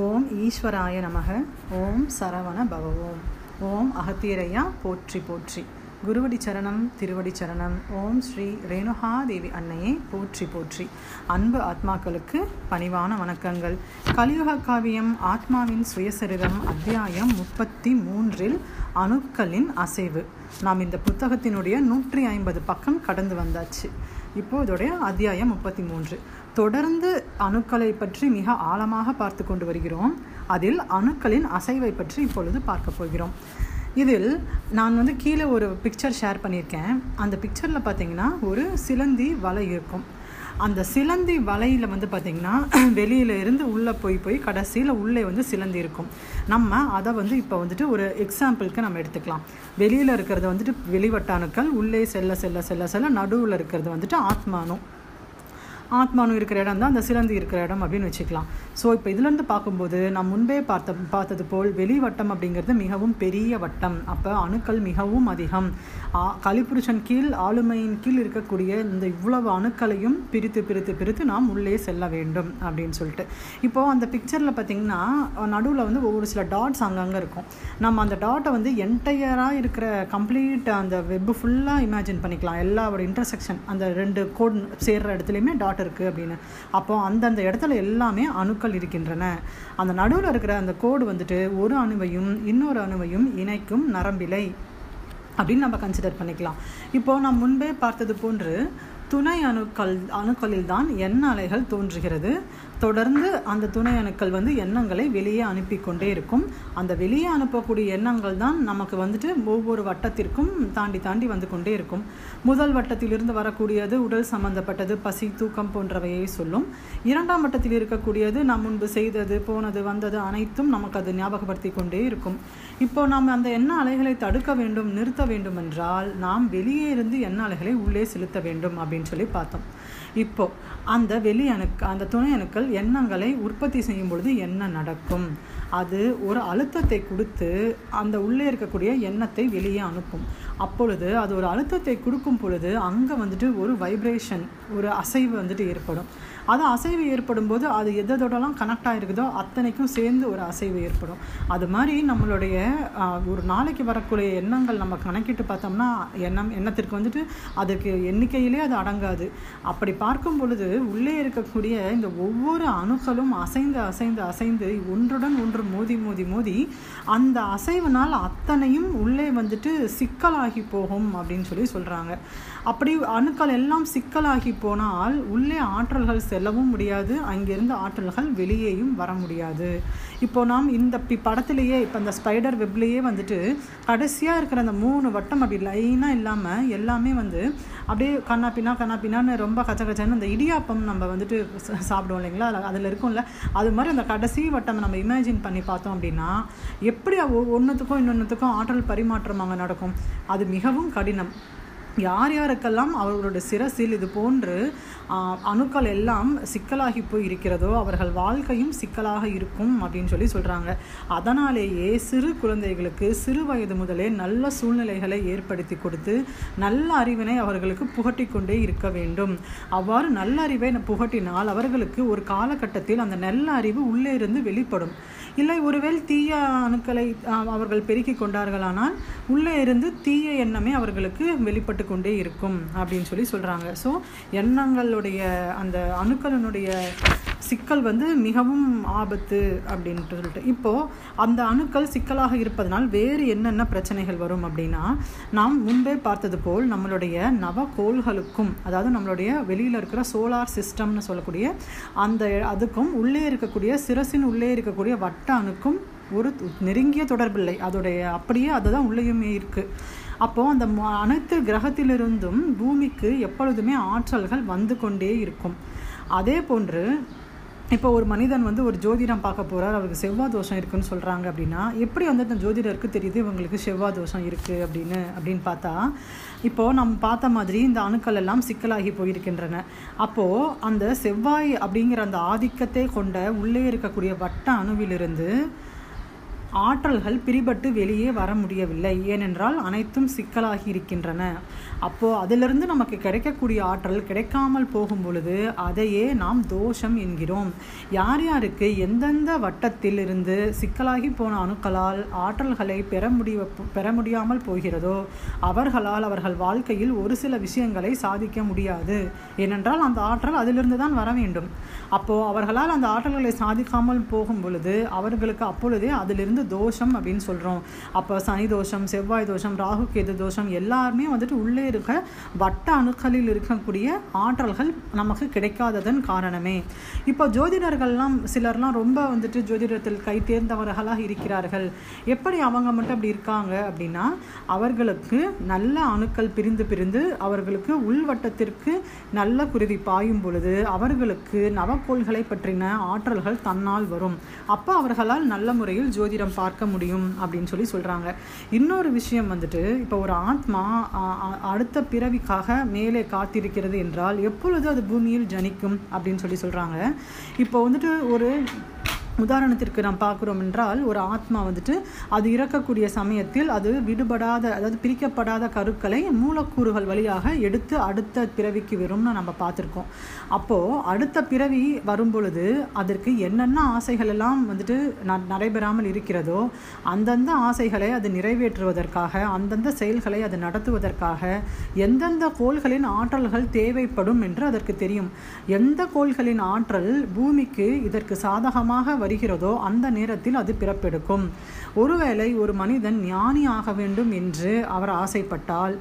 ஓம் ஈஸ்வராய நமக ஓம் சரவண பவவோம் ஓம் அகத்தீரையா போற்றி போற்றி. குருவடி சரணம் திருவடி சரணம் ஓம் ஸ்ரீ ரேணுகாதேவி அன்னையே போற்றி போற்றி. அன்பு ஆத்மாக்களுக்கு பணிவான வணக்கங்கள். கலியுக காவியம் ஆத்மாவின் சுயசரிதம் அத்தியாயம் முப்பத்தி மூன்றில் அணுக்களின் அசைவு. நாம் இந்த புத்தகத்தினுடைய நூற்றி ஐம்பது பக்கம் கடந்து வந்தாச்சு. இப்போ இதோடைய அத்தியாயம் முப்பத்தி மூன்று. தொடர்ந்து அணுக்களை பற்றி மிக ஆழமாக பார்த்து கொண்டு வருகிறோம். அதில் அணுக்களின் அசைவை பற்றி இப்பொழுது பார்க்க போகிறோம். இதில் நான் வந்து கீழே ஒரு பிக்சர் ஷேர் பண்ணியிருக்கேன். அந்த பிக்சரில் பார்த்தீங்கன்னா ஒரு சிலந்தி வலை இருக்கும். அந்த சிலந்தி வலையில் வந்து பார்த்திங்கன்னா வெளியில இருந்து உள்ளே போய் போய் கடைசியில் உள்ளே வந்து சிலந்தி இருக்கும். நம்ம அதை வந்து இப்போ வந்துட்டு ஒரு எக்ஸாம்பிளுக்கு நம்ம எடுத்துக்கலாம். வெளியில் இருக்கிறது வந்துட்டு வெளிவட்டானுக்கள் உள்ளே செல்ல செல்ல செல்ல செல்ல நடுவில் இருக்கிறது வந்துட்டு ஆத்மானும் ஆத்மானு இருக்கிற இடம் தான் அந்த சிலந்தி இருக்கிற இடம் அப்படின்னு வச்சுக்கலாம். ஸோ இப்போ இதுலேருந்து பார்க்கும்போது நான் முன்பே பார்த்த பார்த்தது போல் வெளி வட்டம் அப்படிங்கிறது மிகவும் பெரிய வட்டம். அப்போ அணுக்கள் மிகவும் அதிகம். கலிபுருஷன் கீழ் ஆளுமையின் கீழ் இருக்கக்கூடிய இந்த இவ்வளவு அணுக்களையும் பிரித்து பிரித்து பிரித்து நாம் உள்ளே செல்ல வேண்டும் அப்படின்னு சொல்லிட்டு. இப்போது அந்த பிக்சரில் பார்த்திங்கன்னா நடுவில் வந்து ஒவ்வொரு சில டாட்ஸ் அங்கங்கே இருக்கும். நம்ம அந்த டாட்டை வந்து என்டையராக இருக்கிற கம்ப்ளீட் அந்த வெப்பு ஃபுல்லாக இமேஜின் பண்ணிக்கலாம். எல்லாவோட இன்டர்செக்ஷன் அந்த ரெண்டு கோட் சேர்கிற இடத்துலையுமே டாட் இருக்குது அப்படின்னு. அப்போ அந்தந்த இடத்துல எல்லாமே அணுக்கள் இருக்கின்றன. அந்த நடுவில் இருக்கிற அந்த கோடு வந்துட்டு ஒரு அணுவையும் இன்னொரு அணுவையும் இணைக்கும் நரம்பிலை அப்படின்னு நம்ம கன்சிடர் பண்ணிக்கலாம். இப்போது நான் முன்பே பார்த்தது போன்று துணை அணுக்கள் அணுக்களில் தான் எண்ண அலைகள் தோன்றுகிறது. தொடர்ந்து அந்த துணை அணுக்கள் வந்து எண்ணங்களை வெளியே அனுப்பி கொண்டே இருக்கும். அந்த வெளியே அனுப்பக்கூடிய எண்ணங்கள் தான் நமக்கு வந்துட்டு ஒவ்வொரு வட்டத்திற்கும் தாண்டி தாண்டி வந்து கொண்டே இருக்கும். முதல் வட்டத்திலிருந்து வரக்கூடியது உடல் சம்பந்தப்பட்டது பசி தூக்கம் போன்றவையை சொல்லும். இரண்டாம் வட்டத்தில் இருக்கக்கூடியது நாம் முன்பு செய்தது போனது வந்தது அனைத்தும் நமக்கு அது ஞாபகப்படுத்தி கொண்டே இருக்கும். இப்போ நாம் அந்த எண்ண அலைகளை தடுக்க வேண்டும் நிறுத்த வேண்டும் என்றால் நாம் வெளியே இருந்து எண்ண அலைகளை உள்ளே செலுத்த வேண்டும் அப்படின்னு சொல்லி பார்த்தோம். இப்போ அந்த வெளி அணுக்க அந்த துணை அணுக்கள் எண்ணங்களை உற்பத்தி செய்யும் பொழுது என்ன நடக்கும்? அது ஒரு அழுத்தத்தை கொடுத்து அந்த உள்ளே இருக்கக்கூடிய எண்ணத்தை வெளியே அனுப்பும். அப்பொழுது அது ஒரு அழுத்தத்தை கொடுக்கும் பொழுது அங்கே வந்துட்டு ஒரு வைப்ரேஷன் ஒரு அசைவு வந்துட்டு ஏற்படும். அது அசைவு ஏற்படும் போது அது எதோடலாம் கனெக்ட் ஆகிருக்குதோ அத்தனைக்கும் சேர்ந்து ஒரு அசைவு ஏற்படும். அது மாதிரி நம்மளுடைய ஒரு நாளைக்கு வரக்கூடிய எண்ணங்கள் நம்ம கணக்கிட்டு பார்த்தோம்னா எண்ணம் எண்ணத்திற்கு வந்துட்டு அதுக்கு எண்ணிக்கையிலே அது அடங்காது. அப்படி பார்க்கும் பொழுது உள்ளே இருக்கக்கூடிய இந்த ஒவ்வொரு அணுக்களும் அசைந்து அசைந்து அசைந்து ஒன்றுடன் ஒன்று மோதி மோதி மோதி அந்த அசைவினால் அத்தனையும் உள்ளே வந்துட்டு சிக்கலாக போகும் அப்படின்னு சொல்லி சொல்கிறாங்க அப்படி அணுக்கள் எல்லாம் சிக்கலாகி போனால் உள்ளே ஆற்றல்கள் செல்லவும் முடியாது அங்கிருந்து ஆற்றல்கள் வெளியேயும் வர முடியாது. இப்போ நாம் இந்த பி படத்துலேயே இப்போ அந்த ஸ்பைடர் வெப்லேயே வந்துட்டு கடைசியாக இருக்கிற அந்த மூணு வட்டம் அப்படி லைனாக இல்லாமல் எல்லாமே வந்து அப்படியே கண்ணா பின்னா கண்ணா பின்னான்னு ரொம்ப கச்ச கச்சன்னு அந்த இடியாப்பம் நம்ம வந்துட்டு சாப்பிடுவோம் இல்லைங்களா? அதில் இருக்கும்ல. அது மாதிரி அந்த கடைசி வட்டம் நம்ம இமேஜின் பண்ணி பார்த்தோம் அப்படின்னா எப்படி ஒன்றுத்துக்கும் இன்னொன்றுத்துக்கும் ஆற்றல் பரிமாற்றம் அங்கே நடக்கும்? அது அது மிகவும் கடினம். யார் யாருக்கெல்லாம் அவர்களோட சிரசில் இது போன்று அணுக்கள் எல்லாம் சிக்கலாகி போய் இருக்கிறதோ அவர்கள் வாழ்க்கையும் சிக்கலாக இருக்கும் அப்படின்னு சொல்லி சொல்கிறாங்க அதனாலேயே சிறு குழந்தைகளுக்கு சிறு வயது முதலே நல்ல சூழ்நிலைகளை ஏற்படுத்தி கொடுத்து நல்ல அறிவினை அவர்களுக்கு புகட்டி கொண்டே இருக்க வேண்டும். அவ்வாறு நல்ல அறிவை புகட்டினால் அவர்களுக்கு ஒரு காலகட்டத்தில் அந்த நல்ல அறிவு உள்ளே இருந்து வெளிப்படும். இல்லை ஒருவேள் தீய அணுக்களை அவர்கள் பெருக்கி கொண்டார்களானால் உள்ளே இருந்து தீய எண்ணமே அவர்களுக்கு வெளிப்பட்டு கொண்டே இருக்கும் அப்படின்னு சொல்லி சொல்கிறாங்க ஸோ எண்ணங்களுடைய அந்த அணுக்களினுடைய சிக்கல் வந்து மிகவும் ஆபத்து அப்படின்ட்டு சொல்லிட்டு. இப்போது அந்த அணுக்கள் சிக்கலாக இருப்பதனால் வேறு என்னென்ன பிரச்சனைகள் வரும் அப்படின்னா நாம் முன்பே பார்த்தது போல் நம்மளுடைய நவகோள்களுக்கும் அதாவது நம்மளுடைய வெளியில் இருக்கிற சோலார் சிஸ்டம்னு சொல்லக்கூடிய அந்த அதுக்கும் உள்ளே இருக்கக்கூடிய சிரசின் உள்ளே இருக்கக்கூடிய வட்ட அணுக்கும் ஒரு நெருங்கிய தொடர்பில்லை. அதோடைய அப்படியே அதுதான் உள்ளேயுமே இருக்குது அப்போது அந்த அனைத்து கிரகத்திலிருந்தும் பூமிக்கு எப்பொழுதுமே ஆற்றல்கள் வந்து கொண்டே இருக்கும். அதே போன்று இப்போ ஒரு மனிதன் வந்து ஒரு ஜோதிடம் பார்க்க போகிறார் அவருக்கு செவ்வாய் தோஷம் இருக்குன்னு சொல்கிறாங்க அப்படின்னா எப்படி வந்து அந்த ஜோதிடருக்கு தெரியுது இவங்களுக்கு செவ்வாய் தோஷம் இருக்குது அப்படின்னு அப்படின்னு பார்த்தா இப்போது நம்ம பார்த்த மாதிரி இந்த அணுக்கள் எல்லாம் சிக்கலாகி போயிருக்கின்றன. அப்போது அந்த செவ்வாய் அப்படிங்கிற அந்த ஆதிக்கத்தை கொண்ட உள்ளே இருக்கக்கூடிய வட்ட அணுவிலிருந்து ஆற்றல்கள் பிரிபட்டு வெளியே வர முடியவில்லை. ஏனென்றால் அனைத்தும் சிக்கலாகி இருக்கின்றன அப்போ அதிலிருந்து நமக்கு கிடைக்கக்கூடிய ஆற்றல் கிடைக்காமல் போகும் பொழுது அதையே நாம் தோஷம் என்கிறோம். யார் யாருக்கு எந்தெந்த வட்டத்தில் இருந்து சிக்கலாகி போன அணுக்களால் ஆற்றல்களை பெற முடிய பெற முடியாமல் போகிறதோ அவர்களால் அவர்கள் வாழ்க்கையில் ஒரு சில விஷயங்களை சாதிக்க முடியாது. ஏனென்றால் அந்த ஆற்றல் அதிலிருந்து தான் வர வேண்டும். அப்போ அவர்களால் அந்த ஆற்றல்களை சாதிக்காமல் போகும் பொழுது அவர்களுக்கு அப்பொழுதே அதிலிருந்து தோஷம் அப்படின்னு சொல்கிறோம் அப்போ சனி தோஷம் செவ்வாய் தோஷம் ராகு கேது தோஷம் எல்லாருமே வந்துட்டு உள்ளே இருக்க வட்ட அணுக்களில் இருக்கக்கூடிய ஆற்றல்கள் நமக்கு கிடைக்காததன் காரணமே. இப்போ ஜோதிடர்கள்லாம் சிலர்லாம் ரொம்ப வந்துட்டு ஜோதிடத்தில் கை தேர்ந்தவர்களாக இருக்கிறார்கள். எப்படி அவங்க மட்டும் அப்படி இருக்காங்க அப்படின்னா அவர்களுக்கு நல்ல அணுக்கள் பிரிந்து பிரிந்து அவர்களுக்கு உள்வட்டத்திற்கு நல்ல குருதி பாயும் பொழுது அவர்களுக்கு நவக்கோள்களை பற்றின ஆற்றல்கள் தன்னால் வரும். அப்போ அவர்களால் நல்ல முறையில் ஜோதிடம் பார்க்க முடியும் அப்படின்னு சொல்லி சொல்கிறாங்க இன்னொரு விஷயம் வந்துட்டு இப்போ ஒரு ஆத்மா அடுத்த பிறவிக்காக மேலே காத்திருக்கிறது என்றால் எப்பொழுது அது பூமியில் ஜனிக்கும் அப்படின்னு சொல்லி சொல்கிறாங்க இப்போ வந்துட்டு ஒரு உதாரணத்திற்கு நாம் பார்க்குறோம் என்றால் ஒரு ஆத்மா வந்துட்டு அது இறக்கக்கூடிய சமயத்தில் அது விடுபடாத அதாவது பிரிக்கப்படாத கருக்களை மூலக்கூறுகள் வழியாக எடுத்து அடுத்த பிறவிக்கு வரும்னு நம்ம பார்த்துருக்கோம். அப்போது அடுத்த பிறவி வரும் பொழுது அதற்கு என்னென்ன ஆசைகள் எல்லாம் வந்துட்டு நடைபெறாமல் இருக்கிறதோ அந்தந்த ஆசைகளை அது நிறைவேற்றுவதற்காக அந்தந்த செயல்களை அது நடத்துவதற்காக எந்தெந்த கோள்களின் ஆற்றல்கள் தேவைப்படும் என்று அதற்கு தெரியும். எந்த கோள்களின் ஆற்றல் பூமிக்கு இதற்கு சாதகமாக வருகிறதோ அந்த நேரத்தில் அது பிறப்பெடுக்கும். ஒருவேளை ஒரு மனிதன் ஞானி ஆக வேண்டும் என்று அவர் ஆசைப்பட்டால்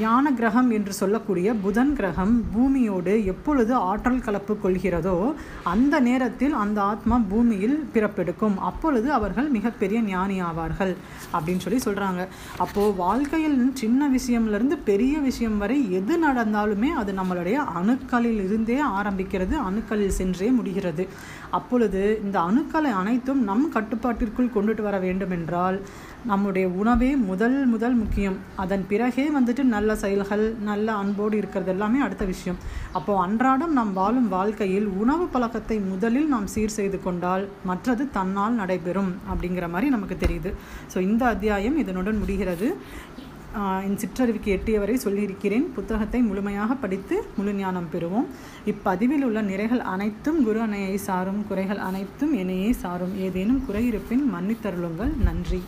ஞான கிரகம் என்று சொல்லக்கூடிய புதன் கிரகம் பூமியோடு எப்பொழுது ஆற்றல் கலப்பு கொள்கிறதோ அந்த நேரத்தில் அந்த ஆத்மா பூமியில் பிறப்பெடுக்கும். அப்பொழுது அவர்கள் மிகப்பெரிய ஞானி ஆவார்கள் அப்படின்னு சொல்லி சொல்கிறாங்க அப்போது வாழ்க்கையில் சின்ன விஷயம்லேருந்து பெரிய விஷயம் வரை எது நடந்தாலுமே அது நம்மளுடைய அணுக்களில் இருந்தே ஆரம்பிக்கிறது அணுக்களில் சென்றே முடிகிறது. அப்பொழுது இந்த அணுக்களை அனைத்தும் நம் கட்டுப்பாட்டிற்குள் கொண்டுட்டு வர வேண்டும் என்றால் நம்முடைய உணவே முதல் முதல் முக்கியம். அதன் பிறகே வந்துட்டு நல்ல செயல்கள் நல்ல அன்போடு இருக்கிறது எல்லாமே அடுத்த விஷயம். அப்போது அன்றாடம் நாம் வாழும் வாழ்க்கையில் உணவு பழக்கத்தை முதலில் நாம் சீர் செய்து கொண்டால் மற்றது தன்னால் நடைபெறும் அப்படிங்கிற மாதிரி நமக்கு தெரியுது. ஸோ இந்த அத்தியாயம் இதனுடன் முடிகிறது. என் சிற்றறிவுக்கு எட்டிய வரை சொல்லியிருக்கிறேன். புத்தகத்தை முழுமையாக படித்து முழு ஞானம் பெறுவோம். இப்பதிவில் உள்ள நிறைகள் அனைத்தும் குரு அணையை சாரும். குறைகள் அனைத்தும் என்னையே சாரும். ஏதேனும் குறையிருப்பின் மன்னித்தருளுங்கள். நன்றி.